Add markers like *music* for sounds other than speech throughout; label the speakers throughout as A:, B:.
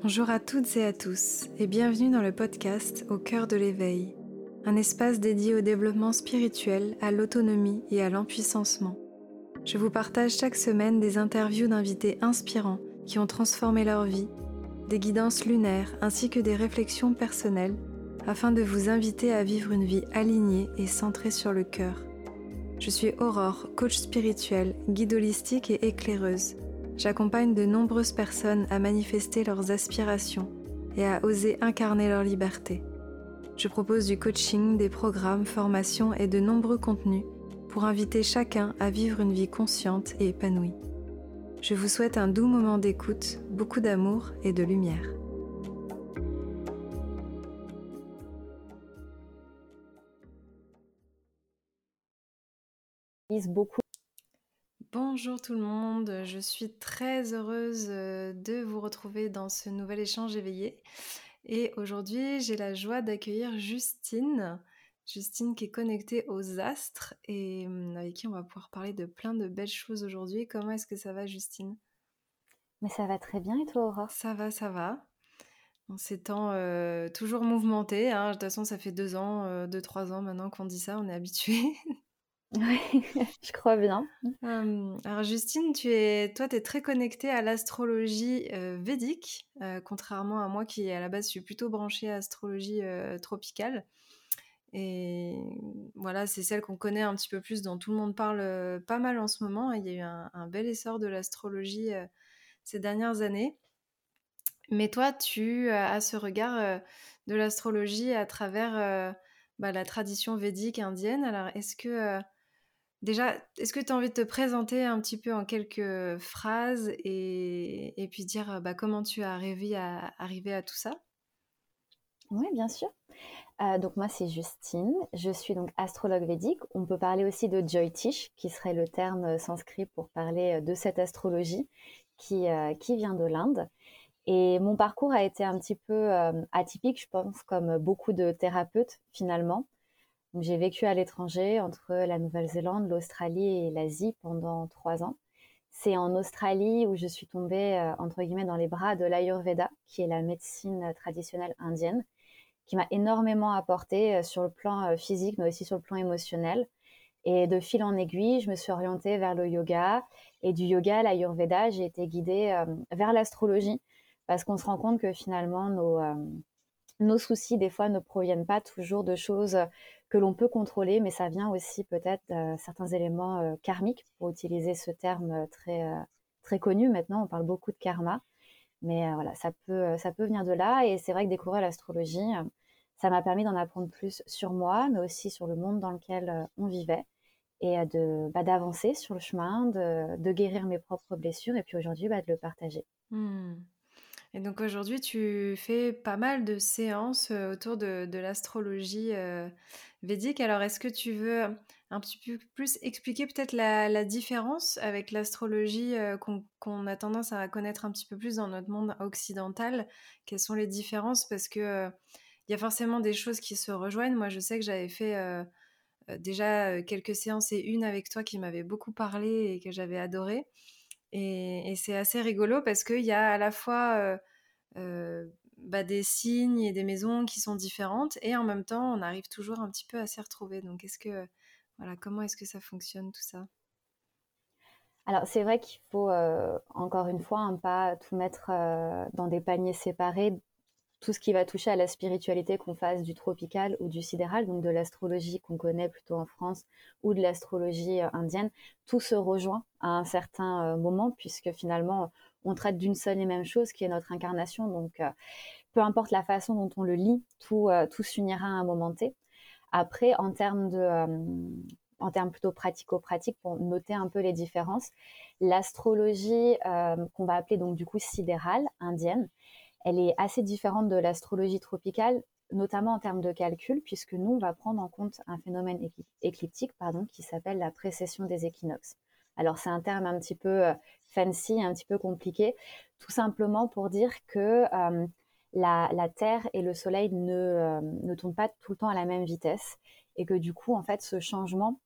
A: Bonjour à toutes et à tous et bienvenue dans le podcast Au cœur de l'éveil, un espace dédié au développement spirituel, à l'autonomie et à l'empuissancement. Je vous partage chaque semaine des interviews d'invités inspirants qui ont transformé leur vie, des guidances lunaires ainsi que des réflexions personnelles afin de vous inviter à vivre une vie alignée et centrée sur le cœur. Je suis Aurore, coach spirituel, guide holistique et éclaireuse. J'accompagne de nombreuses personnes à manifester leurs aspirations et à oser incarner leur liberté. Je propose du coaching, des programmes, formations et de nombreux contenus pour inviter chacun à vivre une vie consciente et épanouie. Je vous souhaite un doux moment d'écoute, beaucoup d'amour et de lumière. Bonjour tout le monde, je suis très heureuse euh, de vous retrouver dans ce nouvel échange éveillé. Et aujourd'hui, j'ai la joie d'accueillir Justine. Justine qui est connectée aux astres et hum, avec qui on va pouvoir parler de plein de belles choses aujourd'hui. Comment est-ce que ça va Justine?
B: Mais ça va très bien et toi Aurore?
A: Ça va, ça va. En ces temps euh, toujours mouvementés, hein. de toute façon ça fait deux ans, euh, deux, trois ans maintenant qu'on dit ça, on est habitué. *laughs*
B: Oui, *laughs* je crois bien.
A: alors Justine, tu es, toi, tu es très connectée à l'astrologie védique, contrairement à moi qui, à la base, suis plutôt branchée à l'astrologie tropicale. Et voilà, c'est celle qu'on connaît un petit peu plus, dont tout le monde parle pas mal en ce moment. Il y a eu un, bel essor de l'astrologie ces dernières années. Mais toi, tu as ce regard de l'astrologie à travers bah, la tradition védique indienne. Alors, est-ce que Déjà, est-ce que tu as envie de te présenter un petit peu en quelques phrases et, puis dire bah, comment tu as arrivé à, arriver à tout ça?
B: Oui, bien sûr. Euh, donc moi, c'est Justine. Je suis donc astrologue védique. On peut parler aussi de Jyotish, qui serait le terme euh, sanskrit pour parler euh, de cette astrologie qui, qui vient de l'Inde. Et mon parcours a été un petit peu atypique, je pense, comme beaucoup de thérapeutes finalement. J'ai vécu à l'étranger entre la Nouvelle-Zélande, l'Australie et l'Asie pendant trois ans. C'est en Australie où je suis tombée, euh, entre guillemets, dans les bras de l'Ayurveda, qui est la médecine traditionnelle indienne, qui m'a énormément apporté euh, sur le plan euh, physique, mais aussi sur le plan émotionnel. Et de fil en aiguille, je me suis orientée vers le yoga. Et du yoga à l'Ayurveda, j'ai été guidée vers l'astrologie, parce qu'on se rend compte que finalement, nos, nos soucis, des fois, ne proviennent pas toujours de choses que l'on peut contrôler, mais ça vient aussi peut-être de certains éléments euh, karmiques, pour utiliser ce terme euh, très, euh, très connu maintenant. On parle beaucoup de karma, mais voilà, ça peut, ça peut venir de là. Et c'est vrai que découvrir l'astrologie, ça m'a permis d'en apprendre plus sur moi, mais aussi sur le monde dans lequel on vivait et de bah, d'avancer sur le chemin, de, de, guérir mes propres blessures et puis aujourd'hui bah, de le partager.
A: Mmh. Et donc aujourd'hui, tu fais pas mal de séances autour de, l'astrologie védique. Alors, est-ce que tu veux un petit peu plus expliquer peut-être la, différence avec l'astrologie qu'on a tendance à connaître un petit peu plus dans notre monde occidental? Quelles sont les différences? Parce que il y a forcément des choses qui se rejoignent. Moi, je sais que j'avais fait déjà quelques séances et une avec toi qui m'avait beaucoup parlé et que j'avais adoré. Et, c'est assez rigolo parce qu'il y a à la fois bah, des signes et des maisons qui sont différentes et en même temps, on arrive toujours un petit peu à s'y retrouver. Donc, est-ce que, voilà, comment est-ce que ça fonctionne tout ça?
B: Alors c'est vrai qu'il faut encore une fois un pas tout mettre dans des paniers séparés tout ce qui va toucher à la spiritualité, qu'on fasse du tropical ou du sidéral, donc de l'astrologie qu'on connaît plutôt en France ou de l'astrologie euh, indienne, tout se rejoint à un certain euh, moment puisque finalement on traite d'une seule et même chose qui est notre incarnation. Donc euh, peu importe la façon dont on le lit, tout, s'unira à un moment T. Après, en termes de en termes plutôt pratico-pratiques, pour noter un peu les différences, l'astrologie qu'on va appeler donc du coup sidérale, indienne, elle est assez différente de l'astrologie tropicale, notamment en termes de calcul, puisque nous, on va prendre en compte un phénomène écliptique pardon, qui s'appelle la précession des équinoxes. Alors c'est un terme un petit peu euh, fancy, un petit peu compliqué, tout simplement pour dire que euh, la, Terre et le Soleil ne, euh, ne tournent pas tout le temps à la même vitesse et que du coup, en fait, ce changement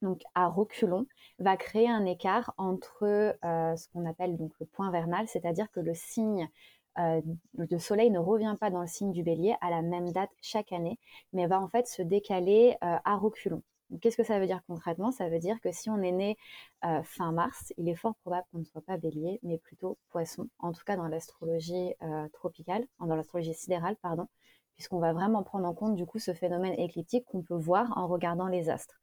B: donc à reculons, va créer un écart entre ce qu'on appelle donc le point vernal, c'est-à-dire que le signe le soleil ne revient pas dans le signe du bélier à la même date chaque année, mais va en fait se décaler à reculons. Qu'est-ce que ça veut dire concrètement? Ça veut dire que si on est né fin mars, il est fort probable qu'on ne soit pas bélier, mais plutôt poisson, en tout cas dans l'astrologie tropicale, dans l'astrologie sidérale, pardon, puisqu'on va vraiment prendre en compte du coup ce phénomène écliptique qu'on peut voir en regardant les astres.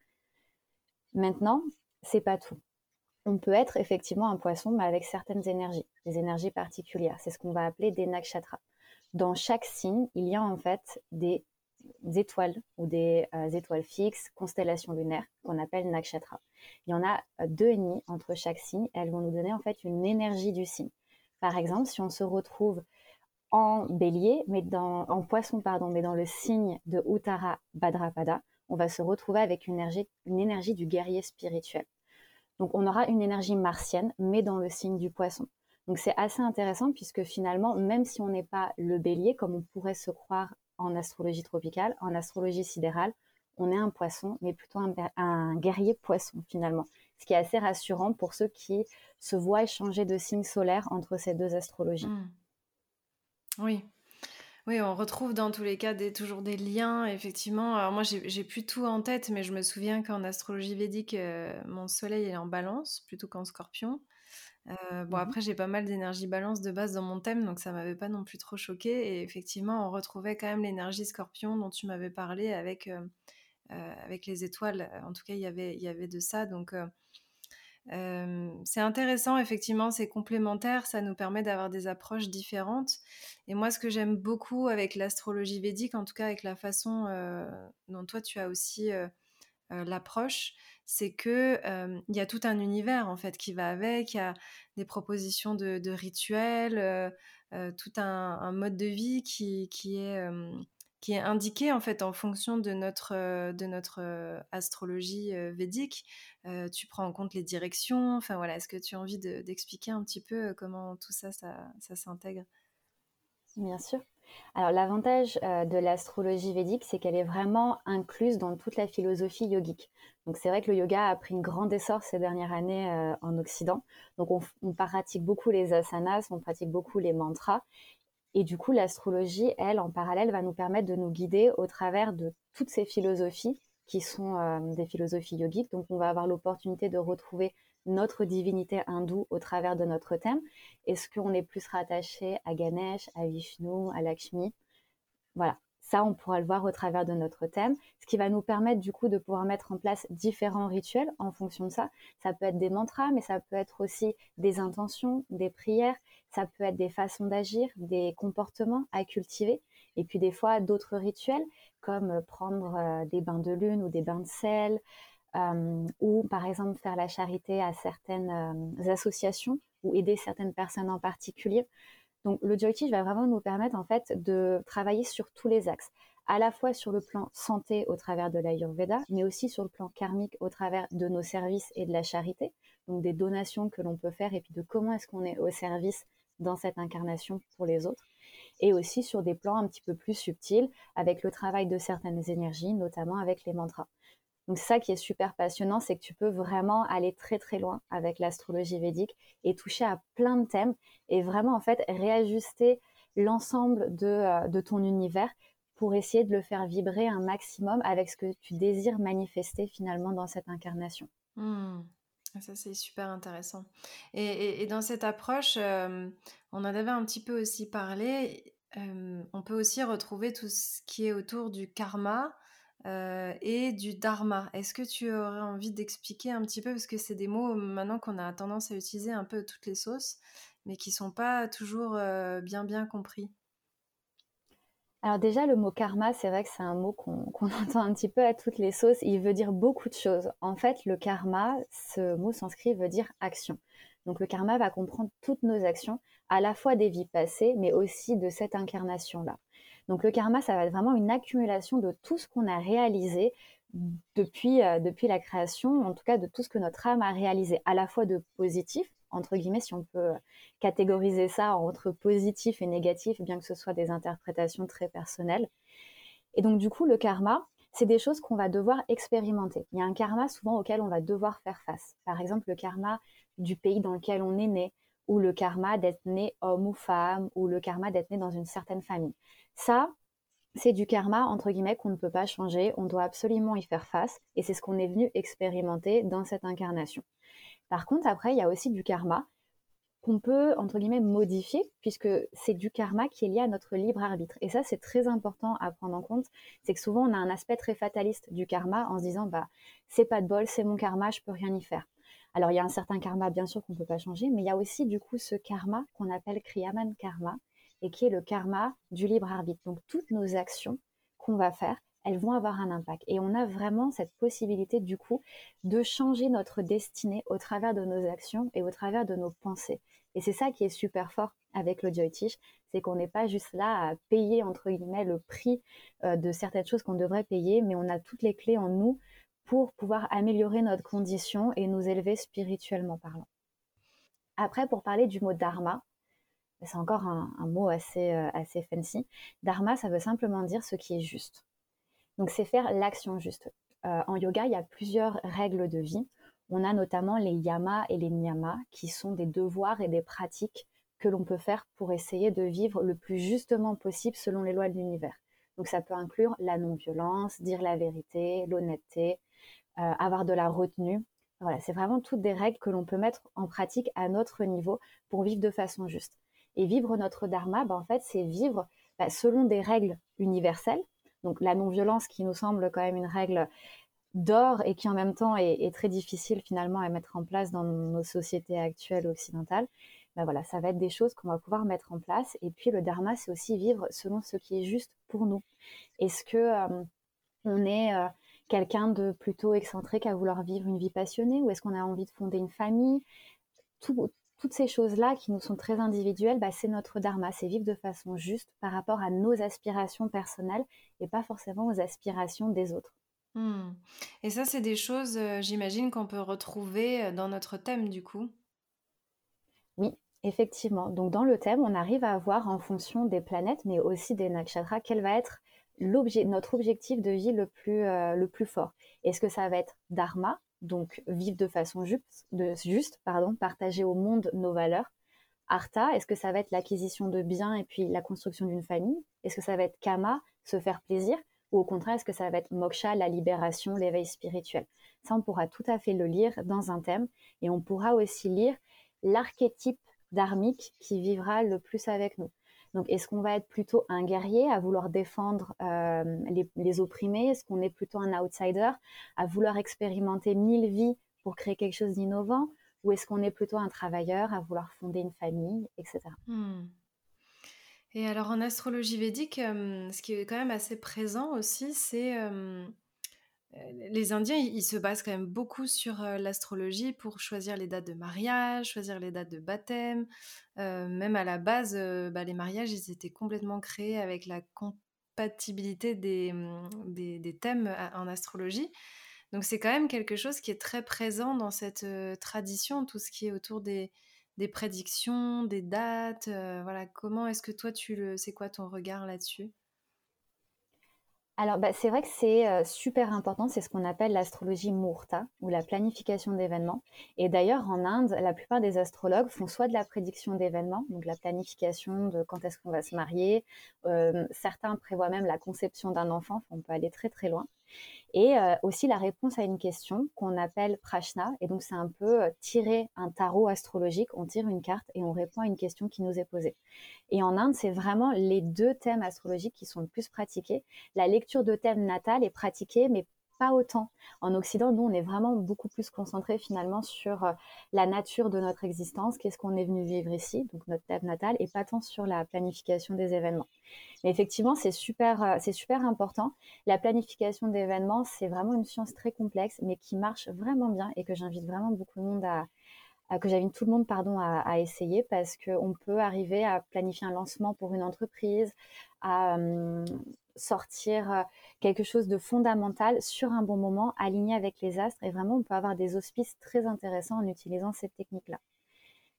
B: Maintenant, c'est pas tout. On peut être effectivement un poisson, mais avec certaines énergies, des énergies particulières. C'est ce qu'on va appeler des nakshatras. Dans chaque signe, il y a en fait des étoiles ou des euh, étoiles fixes, constellations lunaires qu'on appelle nakshatra. Il y en a deux et demi entre chaque signe. Elles vont nous donner en fait une énergie du signe. Par exemple, si on se retrouve en bélier, mais dans, en poisson, pardon, mais dans le signe de Uttara Bhadrapada, on va se retrouver avec une énergie, une énergie du guerrier spirituel. Donc on aura une énergie martienne, mais dans le signe du poisson. Donc c'est assez intéressant puisque finalement, même si on n'est pas le bélier, comme on pourrait se croire en astrologie tropicale, en astrologie sidérale, on est un poisson, mais plutôt un, guerrier poisson finalement. Ce qui est assez rassurant pour ceux qui se voient changer de signe solaire entre ces deux astrologies. Hmm.
A: Oui. Oui, on retrouve dans tous les cas des, toujours des liens, effectivement. Alors moi, j'ai plus tout en tête, mais je me souviens qu'en astrologie védique, euh, mon soleil est en balance plutôt qu'en scorpion. Euh, bon, mmh après, j'ai pas mal d'énergie balance de base dans mon thème, donc ça m'avait pas non plus trop choqué. Et effectivement, on retrouvait quand même l'énergie scorpion dont tu m'avais parlé avec, euh, avec les étoiles. En tout cas, y il y avait de ça. Donc, c'est intéressant, effectivement, c'est complémentaire, ça nous permet d'avoir des approches différentes. Et moi, ce que j'aime beaucoup avec l'astrologie védique, en tout cas avec la façon dont toi tu as aussi l'approche, c'est que il y a tout un univers en fait qui va avec, il y a des propositions de, rituels, tout un, mode de vie qui, qui est qui est indiqué en fait en fonction de notre, de notre astrologie védique. tu prends en compte les directions. Enfin voilà, est-ce que tu as envie d'expliquer un petit peu comment tout ça, ça, ça s'intègre?
B: Bien sûr. Alors l'avantage de l'astrologie védique, c'est qu'elle est vraiment incluse dans toute la philosophie yogique. Donc c'est vrai que le yoga a pris une grande essor ces dernières années en Occident. Donc on, on, pratique beaucoup les asanas, on pratique beaucoup les mantras, et du coup, l'astrologie, elle, en parallèle, va nous permettre de nous guider au travers de toutes ces philosophies qui sont euh, des philosophies yogiques. Donc, on va avoir l'opportunité de retrouver notre divinité hindoue au travers de notre thème. Est-ce qu'on est plus rattaché à Ganesh, à Vishnu, à Lakshmi? Voilà, ça, on pourra le voir au travers de notre thème, ce qui va nous permettre du coup de pouvoir mettre en place différents rituels en fonction de ça. Ça peut être des mantras, mais ça peut être aussi des intentions, des prières, ça peut être des façons d'agir, des comportements à cultiver, et puis des fois d'autres rituels comme prendre euh, des bains de lune ou des bains de sel, euh, ou par exemple faire la charité à certaines euh, associations ou aider certaines personnes en particulier. Donc le Joy va vraiment nous permettre en fait de travailler sur tous les axes, à la fois sur le plan santé au travers de l'Ayurveda, mais aussi sur le plan karmique au travers de nos services et de la charité, donc des donations que l'on peut faire et puis de comment est-ce qu'on est au service dans cette incarnation pour les autres, et aussi sur des plans un petit peu plus subtils avec le travail de certaines énergies, notamment avec les mantras. Donc ça qui est super passionnant, c'est que tu peux vraiment aller très très loin avec l'astrologie védique et toucher à plein de thèmes et vraiment en fait réajuster l'ensemble de, euh, ton univers pour essayer de le faire vibrer un maximum avec ce que tu désires manifester finalement dans cette incarnation.
A: Mmh. Ça, c'est super intéressant. Et, dans cette approche, euh, on en avait un petit peu aussi parlé. Euh, on peut aussi retrouver tout ce qui est autour du karma, euh, et du dharma. Est-ce que tu aurais envie d'expliquer un petit peu, parce que c'est des mots maintenant qu'on a tendance à utiliser un peu toutes les sauces, mais qui sont pas toujours bien bien compris?
B: Alors déjà, le mot karma, c'est vrai que c'est un mot *laughs* qu'on entend un petit peu à toutes les sauces. Il veut dire beaucoup de choses. En fait, le karma, ce mot sanskrit veut dire action. Donc le karma va comprendre toutes nos actions, à la fois des vies passées, mais aussi de cette incarnation-là. Donc le karma, ça va être vraiment une accumulation de tout ce qu'on a réalisé depuis, euh, depuis la création, en tout cas de tout ce que notre âme a réalisé, à la fois de positif, entre guillemets, si on peut catégoriser ça entre positif et négatif, bien que ce soit des interprétations très personnelles. Et donc du coup, le karma, c'est des choses qu'on va devoir expérimenter. Il y a un karma souvent auquel on va devoir faire face. Par exemple, le karma du pays dans lequel on est né, ou le karma d'être né homme ou femme, ou le karma d'être né dans une certaine famille. Ça, c'est du karma, entre guillemets, qu'on ne peut pas changer, on doit absolument y faire face, et c'est ce qu'on est venu expérimenter dans cette incarnation. Par contre, après, il y a aussi du karma qu'on peut, entre guillemets, modifier, puisque c'est du karma qui est lié à notre libre arbitre. Et ça, c'est très important à prendre en compte. C'est que souvent, on a un aspect très fataliste du karma en se disant, bah, c'est pas de bol, c'est mon karma, je peux rien y faire. Alors, il y a un certain karma, bien sûr, qu'on ne peut pas changer, mais il y a aussi, du coup, ce karma qu'on appelle Kriyaman karma, et qui est le karma du libre arbitre. Donc, toutes nos actions qu'on va faire, elles vont avoir un impact. Et on a vraiment cette possibilité, du coup, de changer notre destinée au travers de nos actions et au travers de nos pensées. Et c'est ça qui est super fort avec le Joytish, c'est qu'on n'est pas juste là à payer, entre guillemets, le prix euh, de certaines choses qu'on devrait payer, mais on a toutes les clés en nous pour pouvoir améliorer notre condition et nous élever spirituellement parlant. Après, pour parler du mot dharma, c'est encore un, mot assez, euh, assez fancy. Dharma, ça veut simplement dire ce qui est juste. Donc c'est faire l'action juste. Euh, en yoga, il y a plusieurs règles de vie. On a notamment les yamas et les niyamas, qui sont des devoirs et des pratiques que l'on peut faire pour essayer de vivre le plus justement possible selon les lois de l'univers. Donc ça peut inclure la non-violence, dire la vérité, l'honnêteté, euh, avoir de la retenue. Voilà, c'est vraiment toutes des règles que l'on peut mettre en pratique à notre niveau pour vivre de façon juste. Et vivre notre dharma, ben, en fait, c'est vivre bah, selon des règles universelles donc la non-violence qui nous semble quand même une règle d'or et qui en même temps est, très difficile finalement à mettre en place dans nos sociétés actuelles occidentales. Ben voilà, ça va être des choses qu'on va pouvoir mettre en place. Et puis le dharma, c'est aussi vivre selon ce qui est juste pour nous. Est-ce que euh, on est euh, quelqu'un de plutôt excentrique à vouloir vivre une vie passionnée ou est-ce qu'on a envie de fonder une famille? Tout, toutes ces choses-là qui nous sont très individuelles, bah, c'est notre dharma, c'est vivre de façon juste par rapport à nos aspirations personnelles et pas forcément aux aspirations des autres.
A: Hmm. Et ça, c'est des choses, euh, j'imagine, qu'on peut retrouver euh, dans notre thème du coup?
B: Oui, effectivement. Donc dans le thème, on arrive à voir en fonction des planètes, mais aussi des nakshatras, quel va être notre objectif de vie le plus, euh, le plus fort. Est-ce que ça va être dharma, donc vivre de façon juste, pardon, partager au monde nos valeurs. Artha, est-ce que ça va être l'acquisition de biens et puis la construction d'une famille? Est-ce que ça va être Kama, se faire plaisir? Ou au contraire, est-ce que ça va être Moksha, la libération, l'éveil spirituel? Ça, on pourra tout à fait le lire dans un thème et on pourra aussi lire l'archétype dharmique qui vivra le plus avec nous. Donc, est-ce qu'on va être plutôt un guerrier à vouloir défendre euh, les, opprimés? Est-ce qu'on est plutôt un outsider à vouloir expérimenter mille vies pour créer quelque chose d'innovant? Ou est-ce qu'on est plutôt un travailleur à vouloir fonder une famille, etc.
A: Hmm. Et alors en astrologie védique, euh, ce qui est quand même assez présent aussi, c'est euh, les Indiens, ils se basent quand même beaucoup sur l'astrologie pour choisir les dates de mariage, choisir les dates de baptême. même à la base, bah, les mariages, ils étaient complètement créés avec la compatibilité des, mmh, thèmes en astrologie. Donc c'est quand même quelque chose qui est très présent dans cette tradition, tout ce qui est autour des, prédictions, des dates. voilà, comment est-ce que toi tu le, c'est quoi ton regard là-dessus?
B: Alors, bah, c'est vrai que c'est euh, super important, c'est ce qu'on appelle l'astrologie Murta, ou la planification d'événements. Et d'ailleurs, en Inde, la plupart des astrologues font soit de la prédiction d'événements, donc la planification de quand est-ce qu'on va se marier, euh, certains prévoient même la conception d'un enfant, on peut aller très très loin et euh, aussi la réponse à une question qu'on appelle prashna. Et donc, c'est un peu euh, tirer un tarot astrologique. On tire une carte et on répond à une question qui nous est posée. Et en Inde, c'est vraiment les deux thèmes astrologiques qui sont le plus pratiqués. La lecture de thème natal est pratiquée, mais pas autant. En Occident, nous, on est vraiment beaucoup plus concentré finalement sur euh, la nature de notre existence, qu'est-ce qu'on est venu vivre ici, donc notre thème natal, et pas tant sur la planification des événements. Mais effectivement, c'est super, euh, c'est super important. La planification d'événements, c'est vraiment une science très complexe, mais qui marche vraiment bien et que j'invite vraiment beaucoup de monde à, que j'invite tout le monde pardon à, essayer parce qu'on peut arriver à planifier un lancement pour une entreprise, à hum, sortir euh, quelque chose de fondamental sur un bon moment, aligné avec les astres. Et vraiment, on peut avoir des auspices très intéressants en utilisant cette technique-là.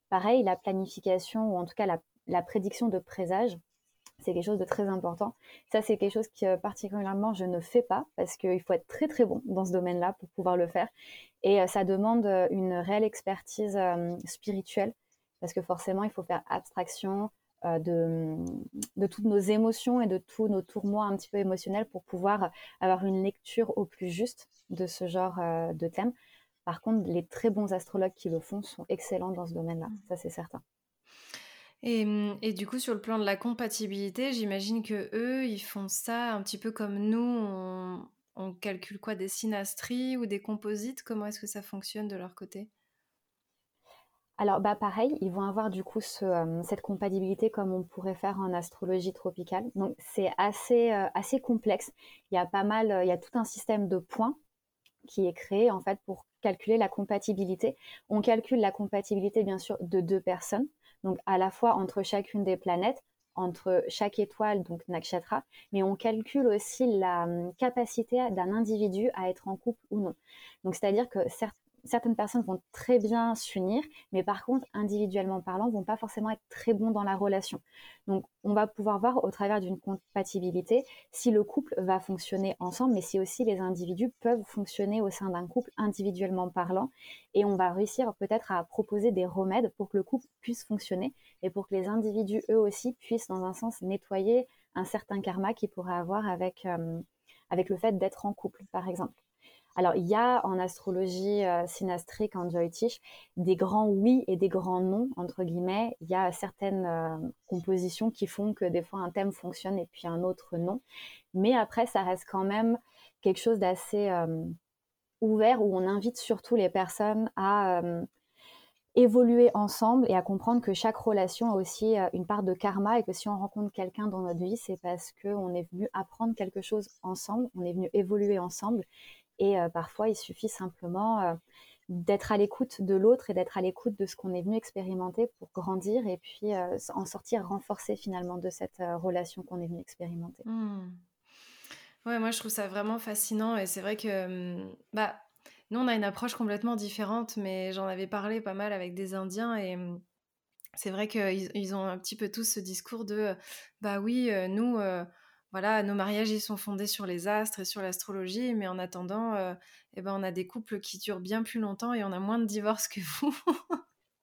B: Pareil, la planification, ou en tout cas la, prédiction de présage, c'est quelque chose de très important. Ça, c'est quelque chose que euh, particulièrement je ne fais pas parce qu'il faut être très très bon dans ce domaine-là pour pouvoir le faire. Et euh, ça demande une réelle expertise spirituelle parce que forcément, il faut faire abstraction de, de, toutes nos émotions et de tous nos tourments un petit peu émotionnels pour pouvoir avoir une lecture au plus juste de ce genre de thème. Par contre, les très bons astrologues qui le font sont excellents dans ce domaine-là, mmh. ça c'est certain.
A: Et, et, du coup, sur le plan de la compatibilité, j'imagine que eux, ils font ça un petit peu comme nous. On, on calcule quoi? Des synastries ou des composites? Comment est-ce que ça fonctionne de leur côté?
B: Alors, bah, pareil, ils vont avoir du coup euh, cette compatibilité comme on pourrait faire en astrologie tropicale. Donc, c'est assez, euh, assez complexe. Il y a pas mal, euh, il y a tout un système de points qui est créé en fait pour calculer la compatibilité. On calcule la compatibilité bien sûr de deux personnes, donc à la fois entre chacune des planètes, entre chaque étoile, donc nakshatra, mais on calcule aussi la hum, capacité d'un individu à être en couple ou non. Donc c'est-à-dire que certes, certaines personnes vont très bien s'unir, mais par contre, individuellement parlant, vont pas forcément être très bons dans la relation. Donc, on va pouvoir voir au travers d'une compatibilité si le couple va fonctionner ensemble, mais si aussi les individus peuvent fonctionner au sein d'un couple individuellement parlant. Et on va réussir peut-être à proposer des remèdes pour que le couple puisse fonctionner et pour que les individus, eux aussi, puissent, dans un sens, nettoyer un certain karma qu'ils pourraient avoir avec, euh, avec le fait d'être en couple, par exemple. Alors, il y a en astrologie euh, synastrique, en Joytish, des grands oui et des grands non, entre guillemets. Il y a certaines euh, compositions qui font que des fois un thème fonctionne et puis un autre non. Mais après, ça reste quand même quelque chose d'assez euh, ouvert où on invite surtout les personnes à évoluer ensemble et à comprendre que chaque relation a aussi une part de karma et que si on rencontre quelqu'un dans notre vie, c'est parce qu'on est venu apprendre quelque chose ensemble, on est venu évoluer ensemble et euh, parfois, il suffit simplement euh, d'être à l'écoute de l'autre et d'être à l'écoute de ce qu'on est venu expérimenter pour grandir et puis euh, en sortir renforcé finalement de cette relation qu'on est venu expérimenter.
A: Mmh. Ouais, moi je trouve ça vraiment fascinant et c'est vrai que mmh, bah nous on a une approche complètement différente, mais j'en avais parlé pas mal avec des Indiens et mmh, c'est vrai qu'ils ils ont un petit peu tous ce discours de bah oui, nous voilà, nos mariages ils sont fondés sur les astres et sur l'astrologie, mais en attendant, euh, eh ben, on a des couples qui durent bien plus longtemps et on a moins de divorces que vous.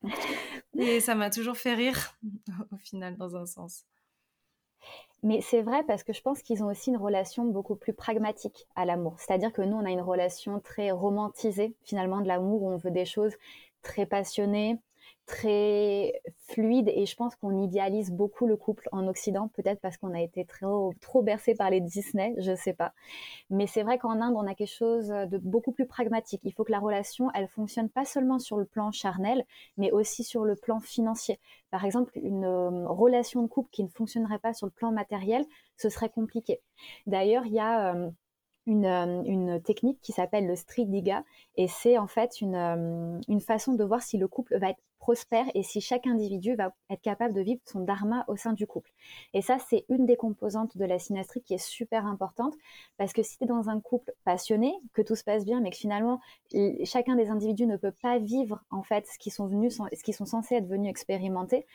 A: *laughs* et ça m'a toujours fait rire, *laughs* au final, dans un sens.
B: Mais c'est vrai parce que je pense qu'ils ont aussi une relation beaucoup plus pragmatique à l'amour. C'est-à-dire que nous, on a une relation très romantisée finalement de l'amour où on veut des choses très passionnées, très fluide et je pense qu'on idéalise beaucoup le couple en Occident, peut-être parce qu'on a été trop, bercé par les Disney, je sais pas. Mais c'est vrai qu'en Inde, on a quelque chose de beaucoup plus pragmatique. Il faut que la relation, elle fonctionne pas seulement sur le plan charnel, mais aussi sur le plan financier. Par exemple, une euh, relation de couple qui ne fonctionnerait pas sur le plan matériel, ce serait compliqué. D'ailleurs, il y a euh, euh, une, technique qui s'appelle le street diga et c'est en fait une, une, façon de voir si le couple va être prospère et si chaque individu va être capable de vivre son dharma au sein du couple. Et ça, c'est une des composantes de la synastrie qui est super importante parce que si tu es dans un couple passionné, que tout se passe bien, mais que finalement chacun des individus ne peut pas vivre en fait ce qu'ils sont venus, ce sont censés être venus expérimenter,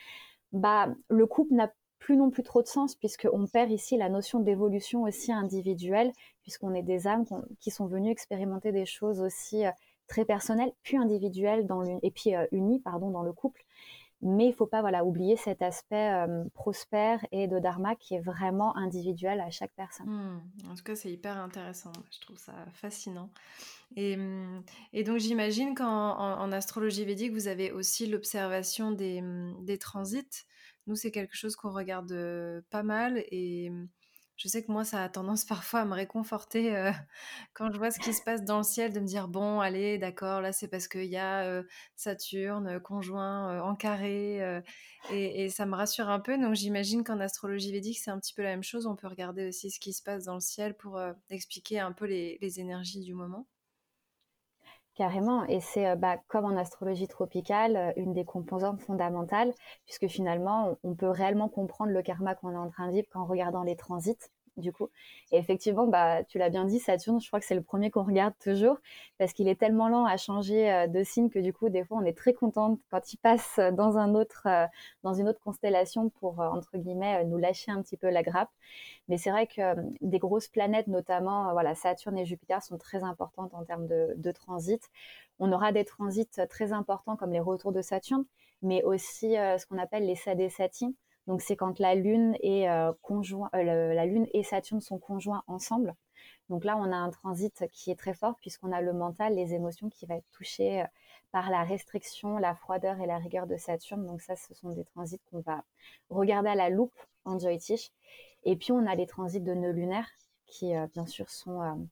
B: bah le couple n'a plus non plus trop de sens puisqu'on perd ici la notion d'évolution aussi individuelle puisqu'on est des âmes qui sont venues expérimenter des choses aussi euh, très personnelles puis individuelles dans et puis euh, unies pardon dans le couple mais il ne faut pas voilà oublier cet aspect euh, prospère et de dharma qui est vraiment individuel à chaque personne.
A: Mmh. En tout cas, c'est hyper intéressant. Je trouve ça fascinant. Et, mmh, donc, j'imagine qu'en en, astrologie védique, vous avez aussi l'observation des, mmh, des transits. Nous, c'est quelque chose qu'on regarde pas mal et je sais que moi, ça a tendance *laughs* parfois à me réconforter quand je vois ce qui se passe dans le ciel, de me dire bon, allez, d'accord, là c'est parce qu'il y a Saturne conjoint en carré et, ça me rassure un peu. Donc j'imagine qu'en astrologie védique, c'est un petit peu la même chose. On peut regarder aussi ce qui se passe dans le ciel pour expliquer un peu les énergies du moment.
B: Carrément, et c'est euh, bah, comme en astrologie tropicale, euh, une des composantes fondamentales, puisque finalement, on peut réellement comprendre le karma qu'on est en train de vivre qu'en regardant les transits du coup. Et effectivement, bah, tu l'as bien dit, Saturne, je crois que c'est le premier qu'on regarde toujours parce qu'il est tellement lent à changer euh, de signe que du coup, des fois, on est très contente quand il passe dans un autre, euh, dans une autre constellation pour euh, entre guillemets nous lâcher un petit peu la grappe. Mais c'est vrai que des grosses planètes, notamment voilà, Saturne et Jupiter, sont très importantes en termes de, de transit. On aura des transits très importants comme les retours de Saturne, mais aussi ce qu'on appelle les sadesati. Donc c'est quand la Lune et conjoint, la Lune et Saturne sont conjoints ensemble. Donc là, on a un transit qui est très fort puisqu'on a le mental, les émotions qui va être touché par la restriction, la froideur et la rigueur de Saturne. Donc ça, ce sont des transits qu'on va regarder à la loupe en Joytish. Et puis on a les transits de nœuds lunaires qui, bien sûr, sont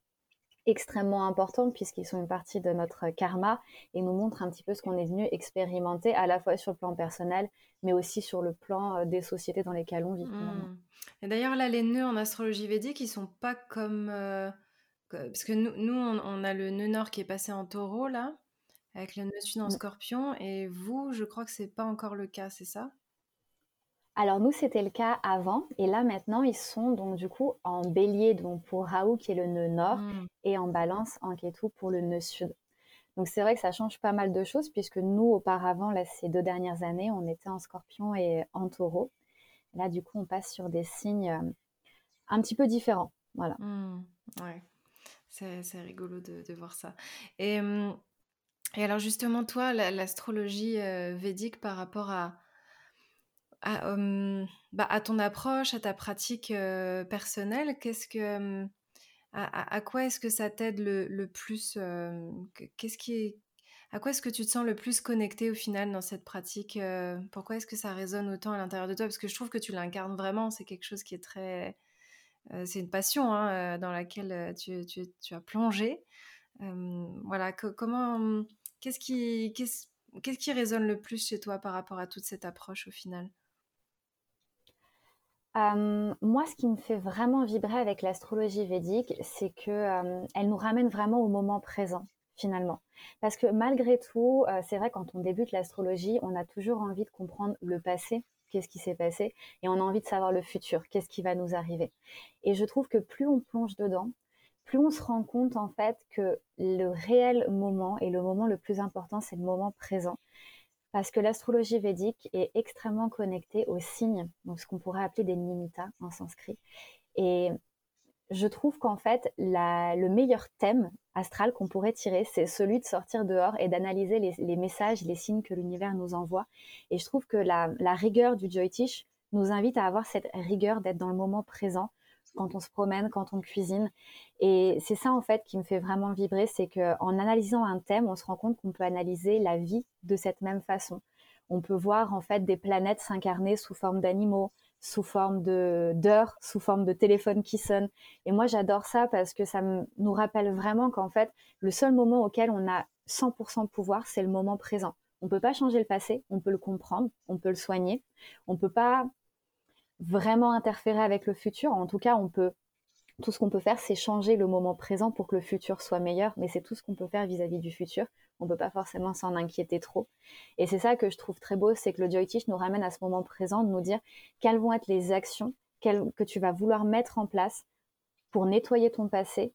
B: extrêmement importants puisqu'ils sont une partie de notre karma et nous montrent un petit peu ce qu'on est venu expérimenter à la fois sur le plan personnel mais aussi sur le plan euh, des sociétés dans lesquelles on vit.
A: Mmh. Et d'ailleurs là les nœuds en astrologie védique ils sont pas comme euh, parce que nous, nous on, a le nœud nord qui est passé en taureau là avec le nœud sud en mmh. scorpion et vous je crois que c'est pas encore le cas c'est ça?
B: Alors nous, c'était le cas avant, et là maintenant, ils sont donc du coup en bélier donc pour Raoult qui est le nœud nord, mmh. et en balance en Ketu pour le nœud sud. Donc c'est vrai que ça change pas mal de choses, puisque nous, auparavant, là, ces deux dernières années, on était en scorpion et en taureau. Là, du coup, on passe sur des signes euh, un petit peu différents. Voilà.
A: Mmh. ouais, c'est rigolo de, voir ça. Et, mmh, et alors justement, toi, l'astrologie euh, védique par rapport à à, bah, à, ton approche, à ta pratique personnelle, qu'est-ce que, à, quoi est-ce que ça t'aide le, plus Qu'est-ce qui à quoi est-ce que tu te sens le plus connecté au final dans cette pratique Pourquoi est-ce que ça résonne autant à l'intérieur de toi? Parce que je trouve que tu l'incarnes vraiment. C'est quelque chose qui est très, c'est une passion hein, dans laquelle tu, tu, tu as plongé. voilà, comment, qu'est-ce qui, qu'est-ce, qu'est-ce qui résonne le plus chez toi par rapport à toute cette approche au final?
B: Moi, ce qui me fait vraiment vibrer avec l'astrologie védique, c'est que elle nous ramène vraiment au moment présent, finalement. Parce que malgré tout, c'est vrai quand on débute l'astrologie, on a toujours envie de comprendre le passé, qu'est-ce qui s'est passé, et on a envie de savoir le futur, qu'est-ce qui va nous arriver. Et je trouve que plus on plonge dedans, plus on se rend compte en fait que le réel moment et le moment le plus important, c'est le moment présent parce que l'astrologie védique est extrêmement connectée aux signes, donc ce qu'on pourrait appeler des nimitas en sanskrit. Et je trouve qu'en fait, le meilleur thème astral qu'on pourrait tirer, c'est celui de sortir dehors et d'analyser les, messages, les signes que l'univers nous envoie. Et je trouve que la, la rigueur du Joytish nous invite à avoir cette rigueur d'être dans le moment présent, quand on se promène, quand on cuisine. Et c'est ça en fait qui me fait vraiment vibrer, c'est qu'en analysant un thème, on se rend compte qu'on peut analyser la vie de cette même façon. On peut voir en fait des planètes s'incarner sous forme d'animaux, sous forme de d'heures, sous forme de téléphone qui sonne. Et moi j'adore ça parce que ça nous rappelle vraiment qu'en fait le seul moment auquel on a 100% de pouvoir, c'est le moment présent. On peut pas changer le passé, on peut le comprendre, on peut le soigner, on peut pas vraiment interférer avec le futur. En tout cas, on peut tout ce qu'on peut faire, c'est changer le moment présent pour que le futur soit meilleur, mais c'est tout ce qu'on peut faire vis-à-vis du futur. On ne peut pas forcément s'en inquiéter trop. Et c'est ça que je trouve très beau, c'est que le Joy Teach nous ramène à ce moment présent de nous dire quelles vont être les actions que tu vas vouloir mettre en place pour nettoyer ton passé,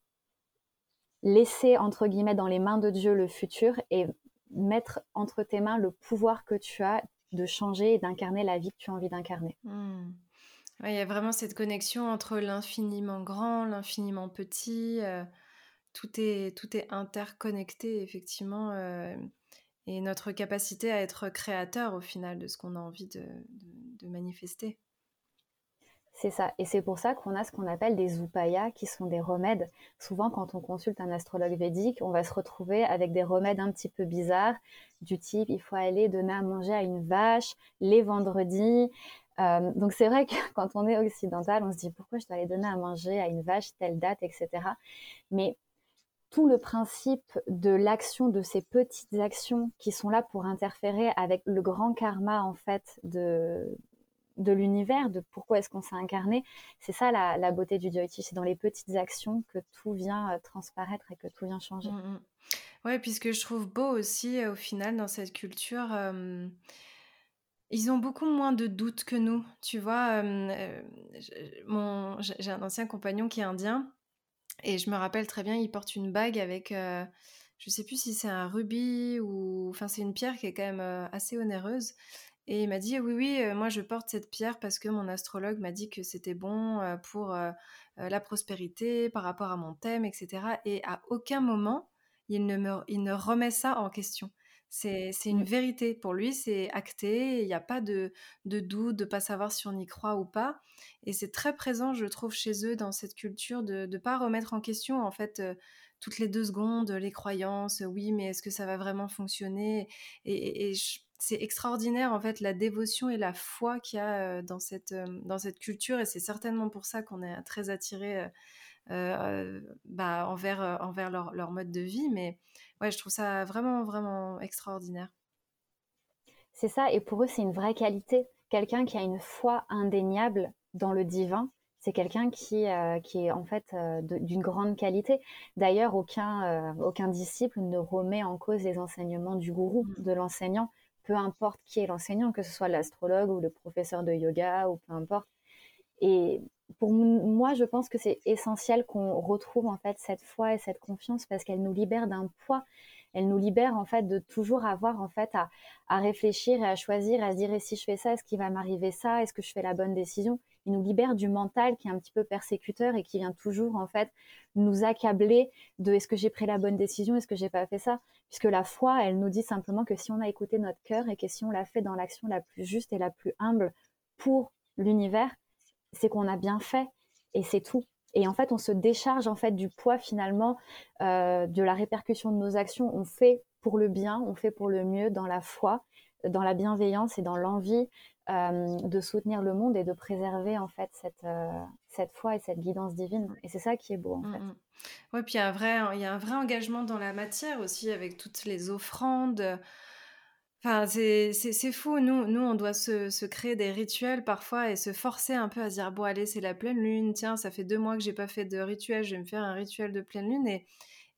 B: laisser entre guillemets dans les mains de Dieu le futur et mettre entre tes mains le pouvoir que tu as de changer et d'incarner la vie que tu as envie d'incarner.
A: Mmh il y a vraiment cette connexion entre l'infiniment grand, l'infiniment petit. Euh, tout, est, tout est interconnecté, effectivement. Euh, et notre capacité à être créateur, au final, de ce qu'on a envie de, de, manifester.
B: C'est ça. Et c'est pour ça qu'on a ce qu'on appelle des upayas, qui sont des remèdes. Souvent, quand on consulte un astrologue védique, on va se retrouver avec des remèdes un petit peu bizarres, du type il faut aller donner à manger à une vache les vendredis. Euh, donc c'est vrai que *laughs* quand on est occidental, on se dit pourquoi je dois aller donner à manger à une vache telle date, etc. Mais tout le principe de l'action, de ces petites actions qui sont là pour interférer avec le grand karma en fait de, de l'univers, de pourquoi est-ce qu'on s'est incarné, c'est ça la, beauté du Jyotish, c'est dans les petites actions que tout vient euh, transparaître et que tout vient changer.
A: Mmh, mmh. Ouais, puisque je trouve beau aussi euh, au final dans cette culture. Ils ont beaucoup moins de doutes que nous, tu vois. J'ai un ancien compagnon qui est indien et je me rappelle très bien, il porte une bague avec, euh, je sais plus si c'est un rubis ou, enfin c'est une pierre qui est quand même assez onéreuse. Et il m'a dit oui oui, moi je porte cette pierre parce que mon astrologue m'a dit que c'était bon pour la prospérité par rapport à mon thème, etc. Et à aucun moment il ne, me, il ne remet ça en question C'est une vérité. Pour lui, c'est acté. Il n'y a pas de, de doute, de pas savoir si on y croit ou pas. Et c'est très présent, je trouve, chez eux dans cette culture de ne pas remettre en question, en fait, toutes les deux secondes, les croyances. Oui, mais est-ce que ça va vraiment fonctionner? Et, c'est extraordinaire, en fait, la dévotion et la foi qu'il y a dans, cette, dans cette culture. Et c'est certainement pour ça qu'on est très attiré bah, envers, envers leur, leur, mode de vie. Mais ouais, je trouve ça vraiment, vraiment extraordinaire.
B: C'est ça, et pour eux, c'est une vraie qualité. Quelqu'un qui a une foi indéniable dans le divin, c'est quelqu'un qui, euh, qui est en fait euh, d'une grande qualité. D'ailleurs, aucun, euh, aucun disciple ne remet en cause les enseignements du gourou, mmh. de l'enseignant, peu importe qui est l'enseignant, que ce soit l'astrologue ou le professeur de yoga ou peu importe. Et pour moi, je pense que c'est essentiel qu'on retrouve en fait cette foi et cette confiance parce qu'elle nous libère d'un poids. Elle nous libère en fait de toujours avoir en fait à, réfléchir et à choisir, à se dire et si je fais ça, est-ce qu'il va m'arriver ça, est-ce que je fais la bonne décision? Il nous libère du mental qui est un petit peu persécuteur et qui vient toujours en fait nous accabler de est-ce que j'ai pris la bonne décision, est-ce que j'ai pas fait ça, puisque la foi, elle nous dit simplement que si on a écouté notre cœur et que si on l'a fait dans l'action la plus juste et la plus humble pour l'univers, c'est qu'on a bien fait et c'est tout. Et en fait, on se décharge en fait du poids finalement euh, de la répercussion de nos actions. On fait pour le bien, on fait pour le mieux dans la foi, dans la bienveillance et dans l'envie euh, de soutenir le monde et de préserver en fait cette, euh, cette foi et cette guidance divine. Et c'est ça qui est beau en fait.
A: Mmh oui, puis il y, a un vrai, il y a un vrai engagement dans la matière aussi avec toutes les offrandes. Enfin, c'est fou. Nous, nous, on doit se, se, créer des rituels parfois et se forcer un peu à dire bon, allez, c'est la pleine lune. Tiens, ça fait deux mois que j'ai pas fait de rituel. Je vais me faire un rituel de pleine lune. Et,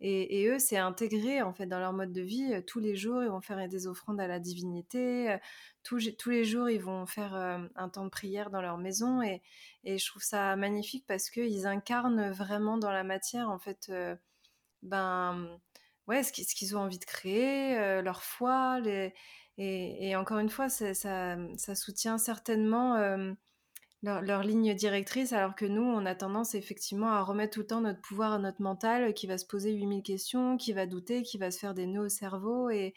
A: et, eux, c'est intégré en fait dans leur mode de vie. Euh, tous les jours, ils vont faire des offrandes à la divinité. Euh, tous, tous les jours, ils vont faire euh, un temps de prière dans leur maison. Et, et je trouve ça magnifique parce qu'ils incarnent vraiment dans la matière en fait, ben ouais, ce qu'ils ont envie de créer, leur foi. Et, encore une fois, ça, soutient certainement leur, ligne directrice, alors que nous, on a tendance effectivement à remettre tout le temps notre pouvoir à notre mental, qui va se poser 8000 questions, qui va douter, qui va se faire des nœuds au cerveau. Et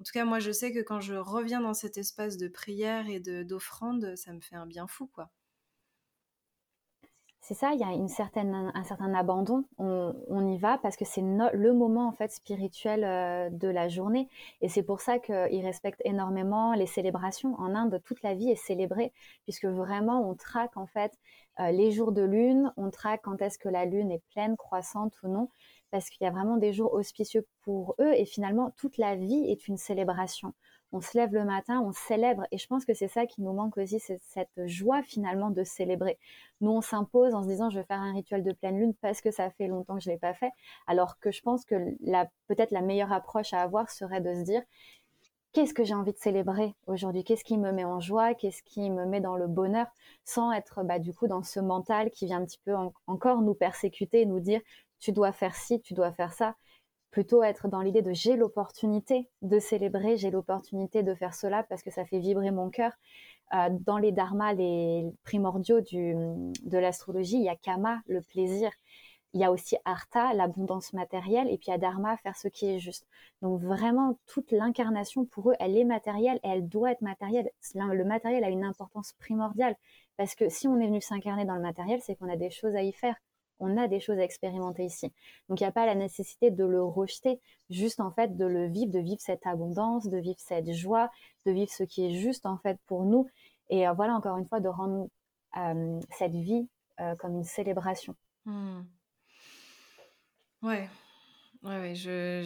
A: en tout cas, moi, je sais que quand je reviens dans cet espace de prière et d'offrande, ça me fait un bien fou, quoi
B: c'est ça, il y a une certaine, un certain abandon. On, y va parce que c'est le moment en fait spirituel euh, de la journée, et c'est pour ça qu'ils respectent énormément les célébrations. En Inde, toute la vie est célébrée puisque vraiment on traque en fait euh, les jours de lune, on traque quand est-ce que la lune est pleine, croissante ou non, parce qu'il y a vraiment des jours auspicieux pour eux, et finalement toute la vie est une célébration on se lève le matin, on célèbre. Et je pense que c'est ça qui nous manque aussi, c'est cette joie finalement de célébrer. Nous, on s'impose en se disant, je vais faire un rituel de pleine lune parce que ça fait longtemps que je ne l'ai pas fait. Alors que je pense que peut-être la meilleure approche à avoir serait de se dire, qu'est-ce que j'ai envie de célébrer aujourd'hui? Qu'est-ce qui me met en joie? Qu'est-ce qui me met dans le bonheur? Sans être bah, du coup dans ce mental qui vient un petit peu encore nous persécuter, nous dire, tu dois faire ci, tu dois faire ça plutôt être dans l'idée de j'ai l'opportunité de célébrer, j'ai l'opportunité de faire cela parce que ça fait vibrer mon cœur. Euh, dans les dharmas, les primordiaux de l'astrologie, il y a kama, le plaisir. Il y a aussi artha, l'abondance matérielle, et puis il y a dharma, faire ce qui est juste. Donc vraiment, toute l'incarnation, pour eux, elle est matérielle et elle doit être matérielle. Le matériel a une importance primordiale, parce que si on est venu s'incarner dans le matériel, c'est qu'on a des choses à y faire on a des choses à expérimenter ici. Donc il n'y a pas la nécessité de le rejeter, juste en fait de le vivre, de vivre cette abondance, de vivre cette joie, de vivre ce qui est juste en fait pour nous. Et euh, voilà encore une fois de rendre euh, cette vie euh, comme une célébration.
A: Hmm. Ouais, Ouais, je,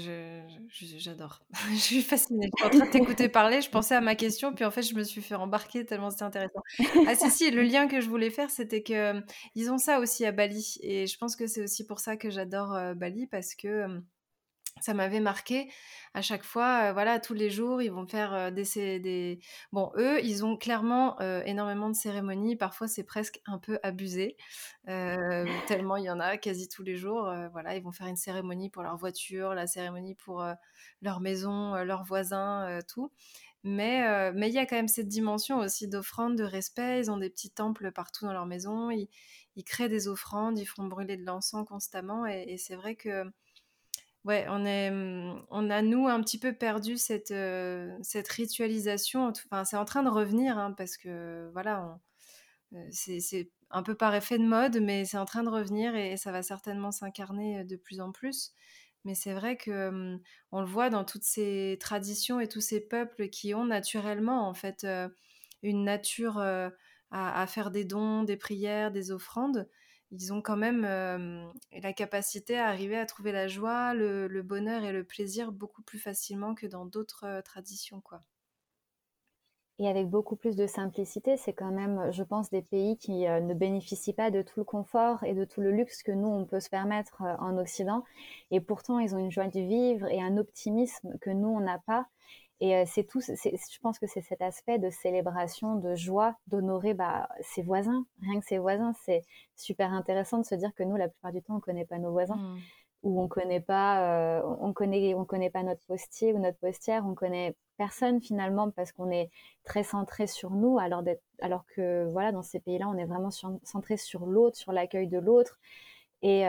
A: j'adore. *laughs* Je, suis fascinée. Je suis en train de t'écouter parler, je pensais à ma question, puis en fait, je me suis fait embarquer tellement c'était intéressant. Ah si, si, le lien que je voulais faire, c'était que ils ont ça aussi à Bali. Et je pense que c'est aussi pour ça que j'adore Bali, parce que ça m'avait marqué à chaque fois. voilà, tous les jours, ils vont faire des, des... Bon, eux, ils ont clairement énormément de cérémonies. Parfois, c'est presque un peu abusé, *laughs* tellement il y en a quasi tous les jours. voilà, ils vont faire une cérémonie pour leur voiture, la cérémonie pour leur maison, leurs voisins, tout. Mais mais il y a quand même cette dimension aussi d'offrande, de respect. Ils ont des petits temples partout dans leur maison. Ils, ils créent des offrandes, ils font brûler de l'encens constamment. et c'est vrai que Ouais, on est, mmh, on a nous un petit peu perdu cette, cette ritualisation. Enfin, c'est en train de revenir hein, parce que voilà, c'est un peu par effet de mode, mais c'est en train de revenir et ça va certainement s'incarner de plus en plus. Mais c'est vrai que mmh, on le voit dans toutes ces traditions et tous ces peuples qui ont naturellement en fait une nature à, faire des dons, des prières, des offrandes ils ont quand même la capacité à arriver à trouver la joie, le, bonheur et le plaisir beaucoup plus facilement que dans d'autres traditions, quoi.
B: Et avec beaucoup plus de simplicité, c'est quand même, je pense, des pays qui ne bénéficient pas de tout le confort et de tout le luxe que nous, on peut se permettre en Occident. Et pourtant, ils ont une joie de vivre et un optimisme que nous, on n'a pas. Et c'est tout, je pense que c'est cet aspect de célébration, de joie, d'honorer bah, ses voisins, rien que ses voisins. C'est super intéressant de se dire que nous, la plupart du temps, on ne connaît pas nos voisins. Mmh. Ou on connaît pas, on connaît, on connaît pas notre postier ou notre postière, on connaît personne finalement parce qu'on est très centré sur nous, alors, alors que voilà, dans ces pays-là, on est vraiment centré sur l'autre, sur l'accueil de l'autre et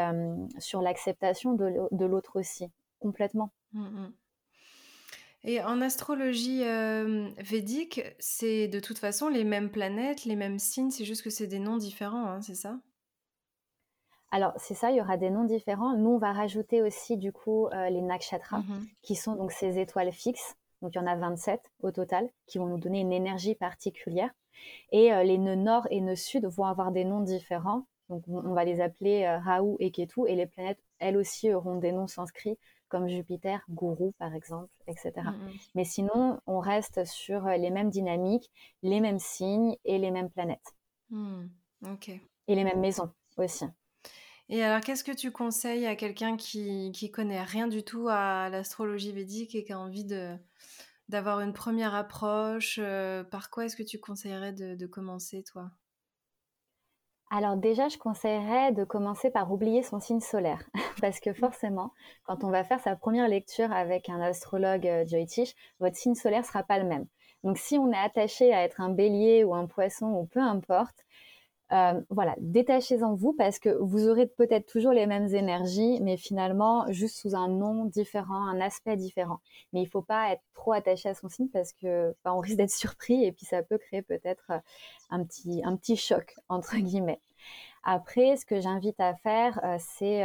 B: sur l'acceptation de l'autre aussi, complètement. Mmh, mmh.
A: Et en astrologie védique, c'est de toute façon les mêmes planètes, les mêmes signes, c'est juste que c'est des noms différents, hein, c'est ça?
B: Alors, c'est ça, il y aura des noms différents. Nous, on va rajouter aussi, du coup, les nakshatras, mmh qui sont donc ces étoiles fixes. Donc, il y en a 27 au total, qui vont nous donner une énergie particulière. Et les nœuds nord et nœuds sud vont avoir des noms différents. Donc, on va les appeler Rahu et Ketu. Et les planètes, elles aussi, auront des noms sanscrits comme Jupiter, Gourou par exemple, etc. Mm, mm. Mais sinon, on reste sur euh, les mêmes dynamiques, les mêmes signes et les mêmes planètes.
A: Mm, ok.
B: Et les mêmes maisons aussi.
A: Et alors, qu'est-ce que tu conseilles à quelqu'un qui, qui connaît rien du tout à l'astrologie védique et qui a envie de d'avoir une première approche euh, Par quoi est-ce que tu conseillerais de commencer, toi?
B: Alors déjà, je conseillerais de commencer par oublier son signe solaire, *laughs* parce que forcément, quand on va faire sa première lecture avec un astrologue euh, Joytish, votre signe solaire sera pas le même. Donc si on est attaché à être un bélier ou un poisson ou peu importe, euh, voilà, détachez-en vous parce que vous aurez peut-être toujours les mêmes énergies, mais finalement juste sous un nom différent, un aspect différent. Mais il ne faut pas être trop attaché à son signe parce que bah, on risque d'être surpris et puis ça peut créer peut-être euh, un petit, un petit choc *laughs* entre guillemets. Après, ce que j'invite à faire, euh, c'est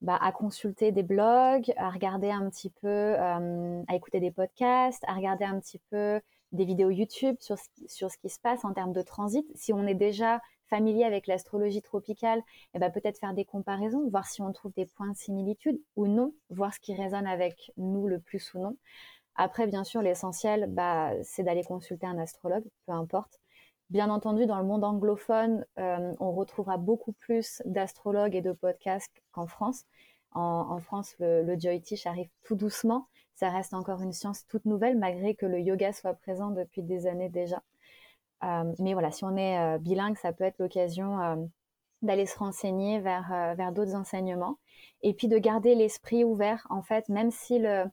B: bah, à consulter des blogs, à regarder un petit peu, à écouter des podcasts, à regarder un petit peu des vidéos YouTube sur, sur ce qui se passe en termes de transit. Si on est déjà familier avec l'astrologie tropicale, eh ben, peut-être faire des comparaisons, voir si on trouve des points de similitude ou non, voir ce qui résonne avec nous le plus ou non. Après, bien sûr, l'essentiel, bah, c'est d'aller consulter un astrologue, peu importe. Bien entendu, dans le monde anglophone, euh, on retrouvera beaucoup plus d'astrologues et de podcasts qu'en France. En, France, le, le arrive tout doucement. Ça reste encore une science toute nouvelle, malgré que le yoga soit présent depuis des années déjà. Euh, mais voilà, si on est euh, bilingue, ça peut être l'occasion euh, d'aller se renseigner vers, vers d'autres enseignements et puis de garder l'esprit ouvert en fait même si le,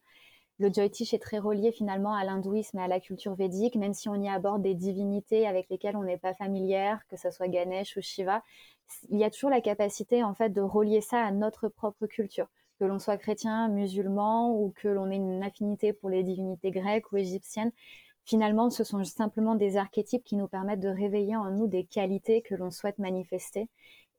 B: le Joytish est très relié finalement à l'hindouisme et à la culture védique même si on y aborde des divinités avec lesquelles on n'est pas familière que ce soit Ganesh ou Shiva il y a toujours la capacité en fait de relier ça à notre propre culture que l'on soit chrétien, musulman ou que l'on ait une affinité pour les divinités grecques ou égyptiennes Finalement, ce sont simplement des archétypes qui nous permettent de réveiller en nous des qualités que l'on souhaite manifester.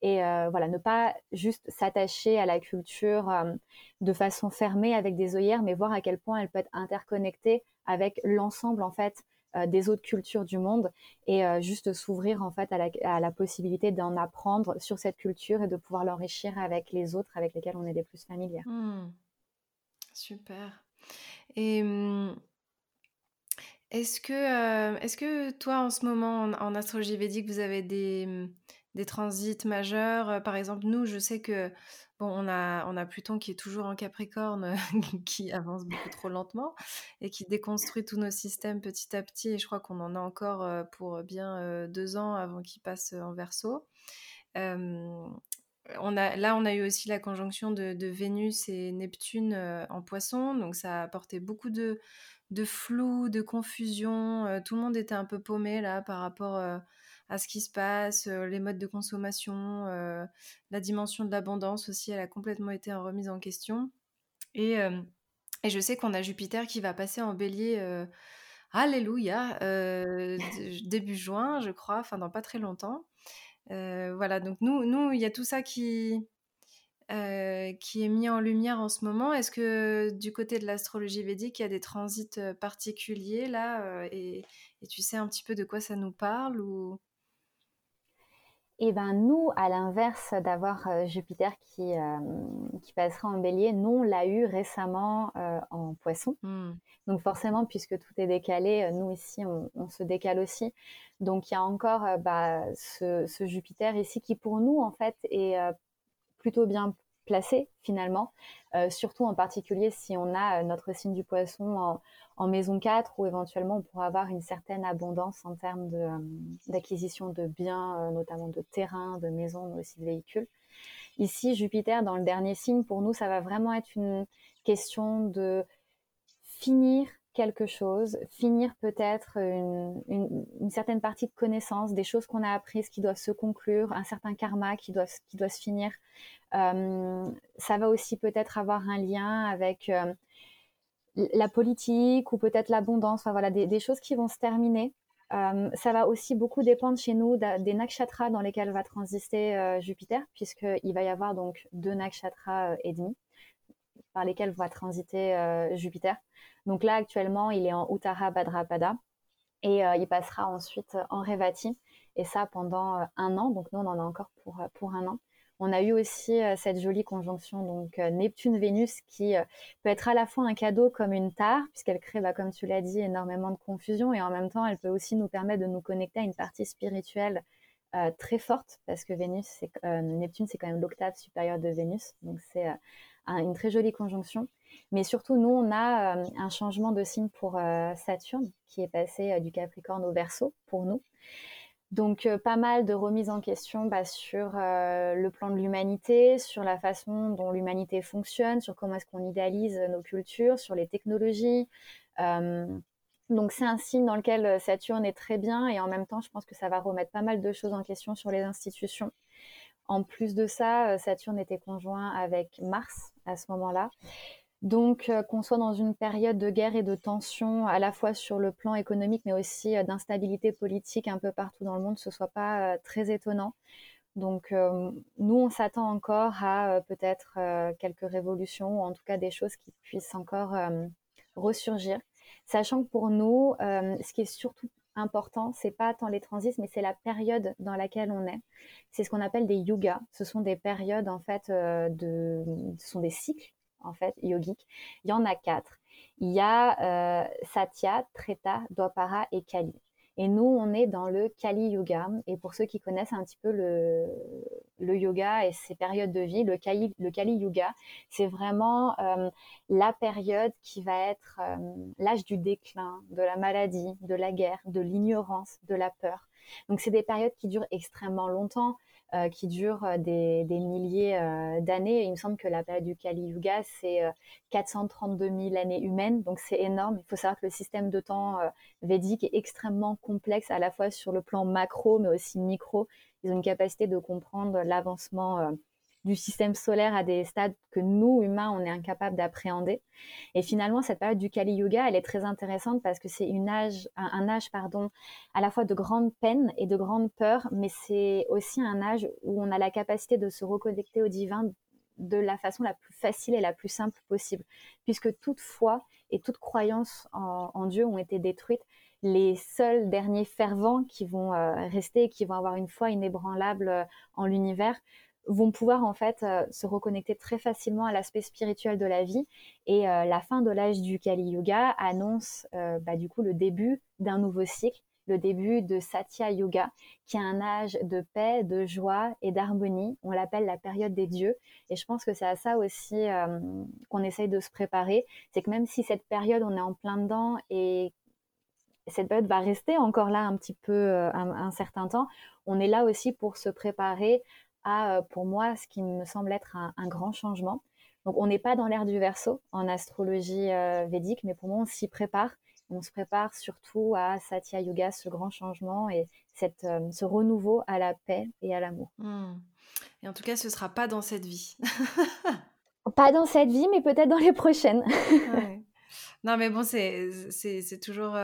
B: Et euh, voilà, ne pas juste s'attacher à la culture euh, de façon fermée avec des œillères, mais voir à quel point elle peut être interconnectée avec l'ensemble en fait euh, des autres cultures du monde et juste s'ouvrir en fait à la, possibilité d'en apprendre sur cette culture et de pouvoir l'enrichir avec les autres avec lesquels on est les plus familiers.
A: Mmh. Super. Et hum, est-ce que, euh, est-ce que toi, en ce moment, en, astrologie védique, vous avez des, mmh, des transits majeurs? Euh, Par exemple, nous, je sais que bon, on a, on a Pluton qui est toujours en Capricorne, *laughs* qui avance beaucoup trop lentement et qui déconstruit tous nos systèmes petit à petit. Et je crois qu'on en a encore euh, pour bien deux ans avant qu'il passe en Verseau. on a, là, on a eu aussi la conjonction de, de Vénus et Neptune en Poisson, donc ça a apporté beaucoup de de flou, de confusion. Euh, tout le monde était un peu paumé là par rapport euh, à ce qui se passe, euh, les modes de consommation, la dimension de l'abondance aussi, elle a complètement été remise en question. Et, et je sais qu'on a Jupiter qui va passer en bélier, alléluia, début juin, je crois, enfin dans pas très longtemps. voilà, donc nous, nous, il y a tout ça qui, qui est mis en lumière en ce moment. Est-ce que du côté de l'astrologie védique, il y a des transits particuliers là et, et, tu sais un petit peu de quoi ça nous parle ou...
B: Eh ben nous, à l'inverse d'avoir euh, Jupiter qui, euh, qui passera en bélier, nous, on l'a eu récemment euh, en poisson. Hmm. Donc forcément, puisque tout est décalé, nous ici, on, se décale aussi. Donc il y a encore bah, ce, ce, Jupiter ici qui, pour nous, en fait, est plutôt bien placé finalement, euh, surtout en particulier si on a euh, notre signe du poisson en, maison 4 où éventuellement on pourra avoir une certaine abondance en termes euh, d'acquisition de, biens, notamment de terrains, de maisons, mais aussi de véhicules. Ici, Jupiter, dans le dernier signe, pour nous, ça va vraiment être une question de finir quelque chose, finir peut-être une, certaine partie de connaissances, des choses qu'on a apprises qui doivent se conclure, un certain karma qui doit, qui doit se finir. Euh, ça va aussi peut-être avoir un lien avec euh, la politique ou peut-être l'abondance, voilà, des, choses qui vont se terminer. Euh, ça va aussi beaucoup dépendre chez nous des nakshatras dans lesquels va transiter Jupiter, puisqu'il va y avoir donc deux nakshatras et demi par lesquels va transiter Jupiter. Donc là, actuellement, il est en Uttara Bhadrapada et euh, il passera ensuite en Revati et ça pendant euh, un an. Donc nous, on en a encore pour, euh, pour un an. On a eu aussi cette jolie conjonction donc Neptune-Vénus qui peut être à la fois un cadeau comme une tare puisqu'elle crée, bah, comme tu l'as dit, énormément de confusion et en même temps elle peut aussi nous permettre de nous connecter à une partie spirituelle très forte parce que Vénus, Neptune c'est quand même l'octave supérieure de Vénus donc c'est une très jolie conjonction. Mais surtout, nous, on a euh, un changement de signe pour euh, Saturne qui est passé euh, du Capricorne au Verseau pour nous. Donc, pas mal de remises en question bah, sur le plan de l'humanité, sur la façon dont l'humanité fonctionne, sur comment est-ce qu'on idéalise nos cultures, sur les technologies. donc, c'est un signe dans lequel Saturne est très bien et en même temps, je pense que ça va remettre pas mal de choses en question sur les institutions. En plus de ça, Saturne était conjoint avec Mars à ce moment-là. Donc, euh, qu'on soit dans une période de guerre et de tension, à la fois sur le plan économique, mais aussi euh, d'instabilité politique un peu partout dans le monde, ce soit pas euh, très étonnant. Donc, nous, on s'attend encore à peut-être quelques révolutions, ou en tout cas des choses qui puissent encore ressurgir. Sachant que pour nous, ce qui est surtout important, c'est pas tant les transits, mais c'est la période dans laquelle on est. C'est ce qu'on appelle des yugas. Ce sont des périodes, en fait, de, ce sont des cycles en fait, yogique. Il y en a quatre. Il y a euh, Satya, Treta, Dwapara et Kali. Et nous, on est dans le Kali Yoga. Et pour ceux qui connaissent un petit peu le, yoga et ses périodes de vie, le Kali, le Kali Yoga, c'est vraiment euh, la période qui va être euh, l'âge du déclin, de la maladie, de la guerre, de l'ignorance, de la peur. Donc, c'est des périodes qui durent extrêmement longtemps. Euh, qui dure euh, des, milliers euh, d'années. Il me semble que la période du Kali Yuga, c'est 432 000 années humaines, donc c'est énorme. Il faut savoir que le système de temps védique est extrêmement complexe, à la fois sur le plan macro, mais aussi micro. Ils ont une capacité de comprendre l'avancement du système solaire à des stades que nous, humains, on est incapable d'appréhender. Et finalement, cette période du Kali Yuga, elle est très intéressante parce que c'est âge, un, âge pardon, à la fois de grande peine et de grande peur, mais c'est aussi un âge où on a la capacité de se reconnecter au divin de la façon la plus facile et la plus simple possible, puisque toute foi et toute croyance en, Dieu ont été détruites. Les seuls derniers fervents qui vont euh, rester, qui vont avoir une foi inébranlable euh, en l'univers, vont pouvoir en fait euh, se reconnecter très facilement à l'aspect spirituel de la vie. Et euh, la fin de l'âge du Kali Yuga annonce euh, bah, du coup le début d'un nouveau cycle, le début de Satya Yuga, qui est un âge de paix, de joie et d'harmonie. On l'appelle la période des dieux. Et je pense que c'est à ça aussi qu'on essaye de se préparer. C'est que même si cette période, on est en plein dedans et cette période va rester encore là un petit peu un certain temps, on est là aussi pour se préparer euh, pour moi, ce qui me semble être un, grand changement. Donc, on n'est pas dans l'ère du verso en astrologie euh, védique, mais pour moi, on s'y prépare. On se prépare surtout à Satya Yoga, ce grand changement et cette, euh, ce renouveau à la paix et à l'amour.
A: Hmm. Et en tout cas, ce ne sera pas dans cette vie. *laughs*
B: Pas dans cette vie, mais peut-être dans les prochaines. *laughs*
A: Non, mais bon, c'est, c'est, toujours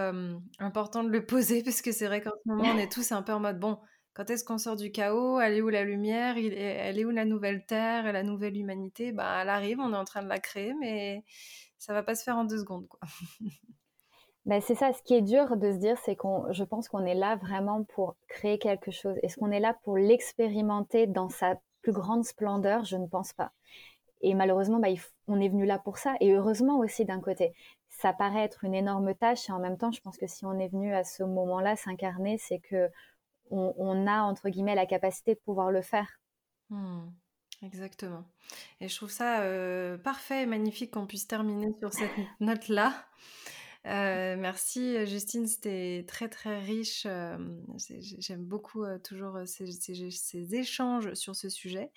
A: important de le poser parce que c'est vrai qu'en ce moment, on est tous un peu en mode bon, quand est-ce qu'on sort du chaos? Elle est où la lumière? Elle est où la nouvelle Terre et la nouvelle humanité? Bah, Elle arrive, on est en train de la créer, mais ça va pas se faire en deux secondes. Quoi. *laughs*
B: Ben, c'est ça, ce qui est dur de se dire, c'est qu'on, je pense qu'on est là vraiment pour créer quelque chose. Est-ce qu'on est là pour l'expérimenter dans sa plus grande splendeur? Je ne pense pas. Et malheureusement, bah, on est venu là pour ça. Et heureusement aussi d'un côté. Ça paraît être une énorme tâche et en même temps, je pense que si on est venu à ce moment-là s'incarner, c'est que on, a entre guillemets la capacité de pouvoir le faire.
A: Mmh. exactement. Et je trouve ça euh, parfait et magnifique qu'on puisse terminer sur cette *laughs* note-là. Euh, merci Justine, c'était très très riche. J'aime beaucoup toujours ces, échanges sur ce sujet.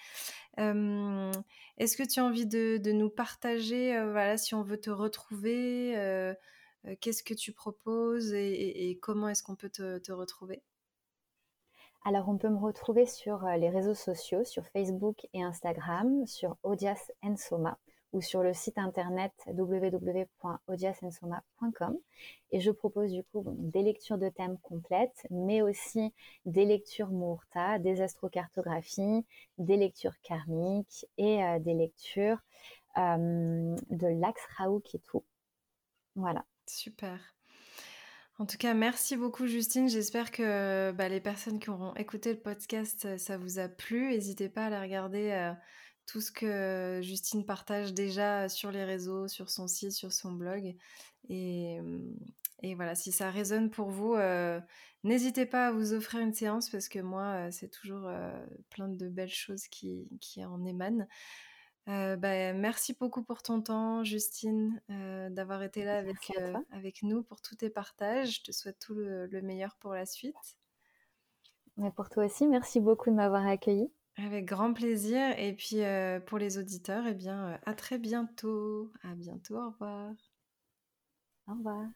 A: Est-ce que tu as envie de, nous partager, voilà, si on veut te retrouver, qu'est-ce que tu proposes et, comment est-ce qu'on peut te, retrouver?
B: Alors, on peut me retrouver sur les réseaux sociaux, sur Facebook et Instagram, sur Odias Soma ou sur le site internet www.odiasensoma.com. Et je propose du coup des lectures de thèmes complètes, mais aussi des lectures Murta, des astrocartographies, des lectures karmiques et euh, des lectures euh, de l'Axe Raoult et tout. Voilà.
A: Super. En tout cas, merci beaucoup Justine. J'espère que bah, les personnes qui auront écouté le podcast, ça vous a plu. N'hésitez pas à la regarder. Euh, tout ce que Justine partage déjà sur les réseaux, sur son site, sur son blog. Et, voilà, si ça résonne pour vous, euh, n'hésitez pas à vous offrir une séance parce que moi, euh, c'est toujours euh, plein de belles choses qui, en émanent. Bah, merci beaucoup pour ton temps, Justine, d'avoir été là avec, avec nous pour tous tes partages. Je te souhaite tout le, le meilleur pour la suite.
B: Mais pour toi aussi, merci beaucoup de m'avoir accueilli.
A: Avec grand plaisir. Et puis euh, pour les auditeurs, eh bien, euh, à très bientôt. À bientôt. Au revoir.
B: Au revoir.